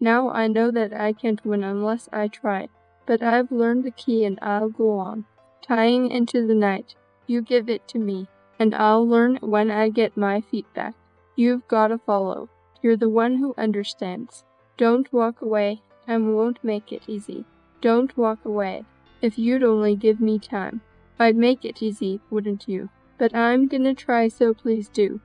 Now I know that I can't win unless I try, but I've learned the key and I'll go on, tying into the night. You give it to me, and I'll learn when I get my feet back. You've gotta follow. You're the one who understands. Don't walk away. I won't make it easy. Don't walk away. If you'd only give me time, I'd make it easy, wouldn't you? But I'm gonna try, so please do.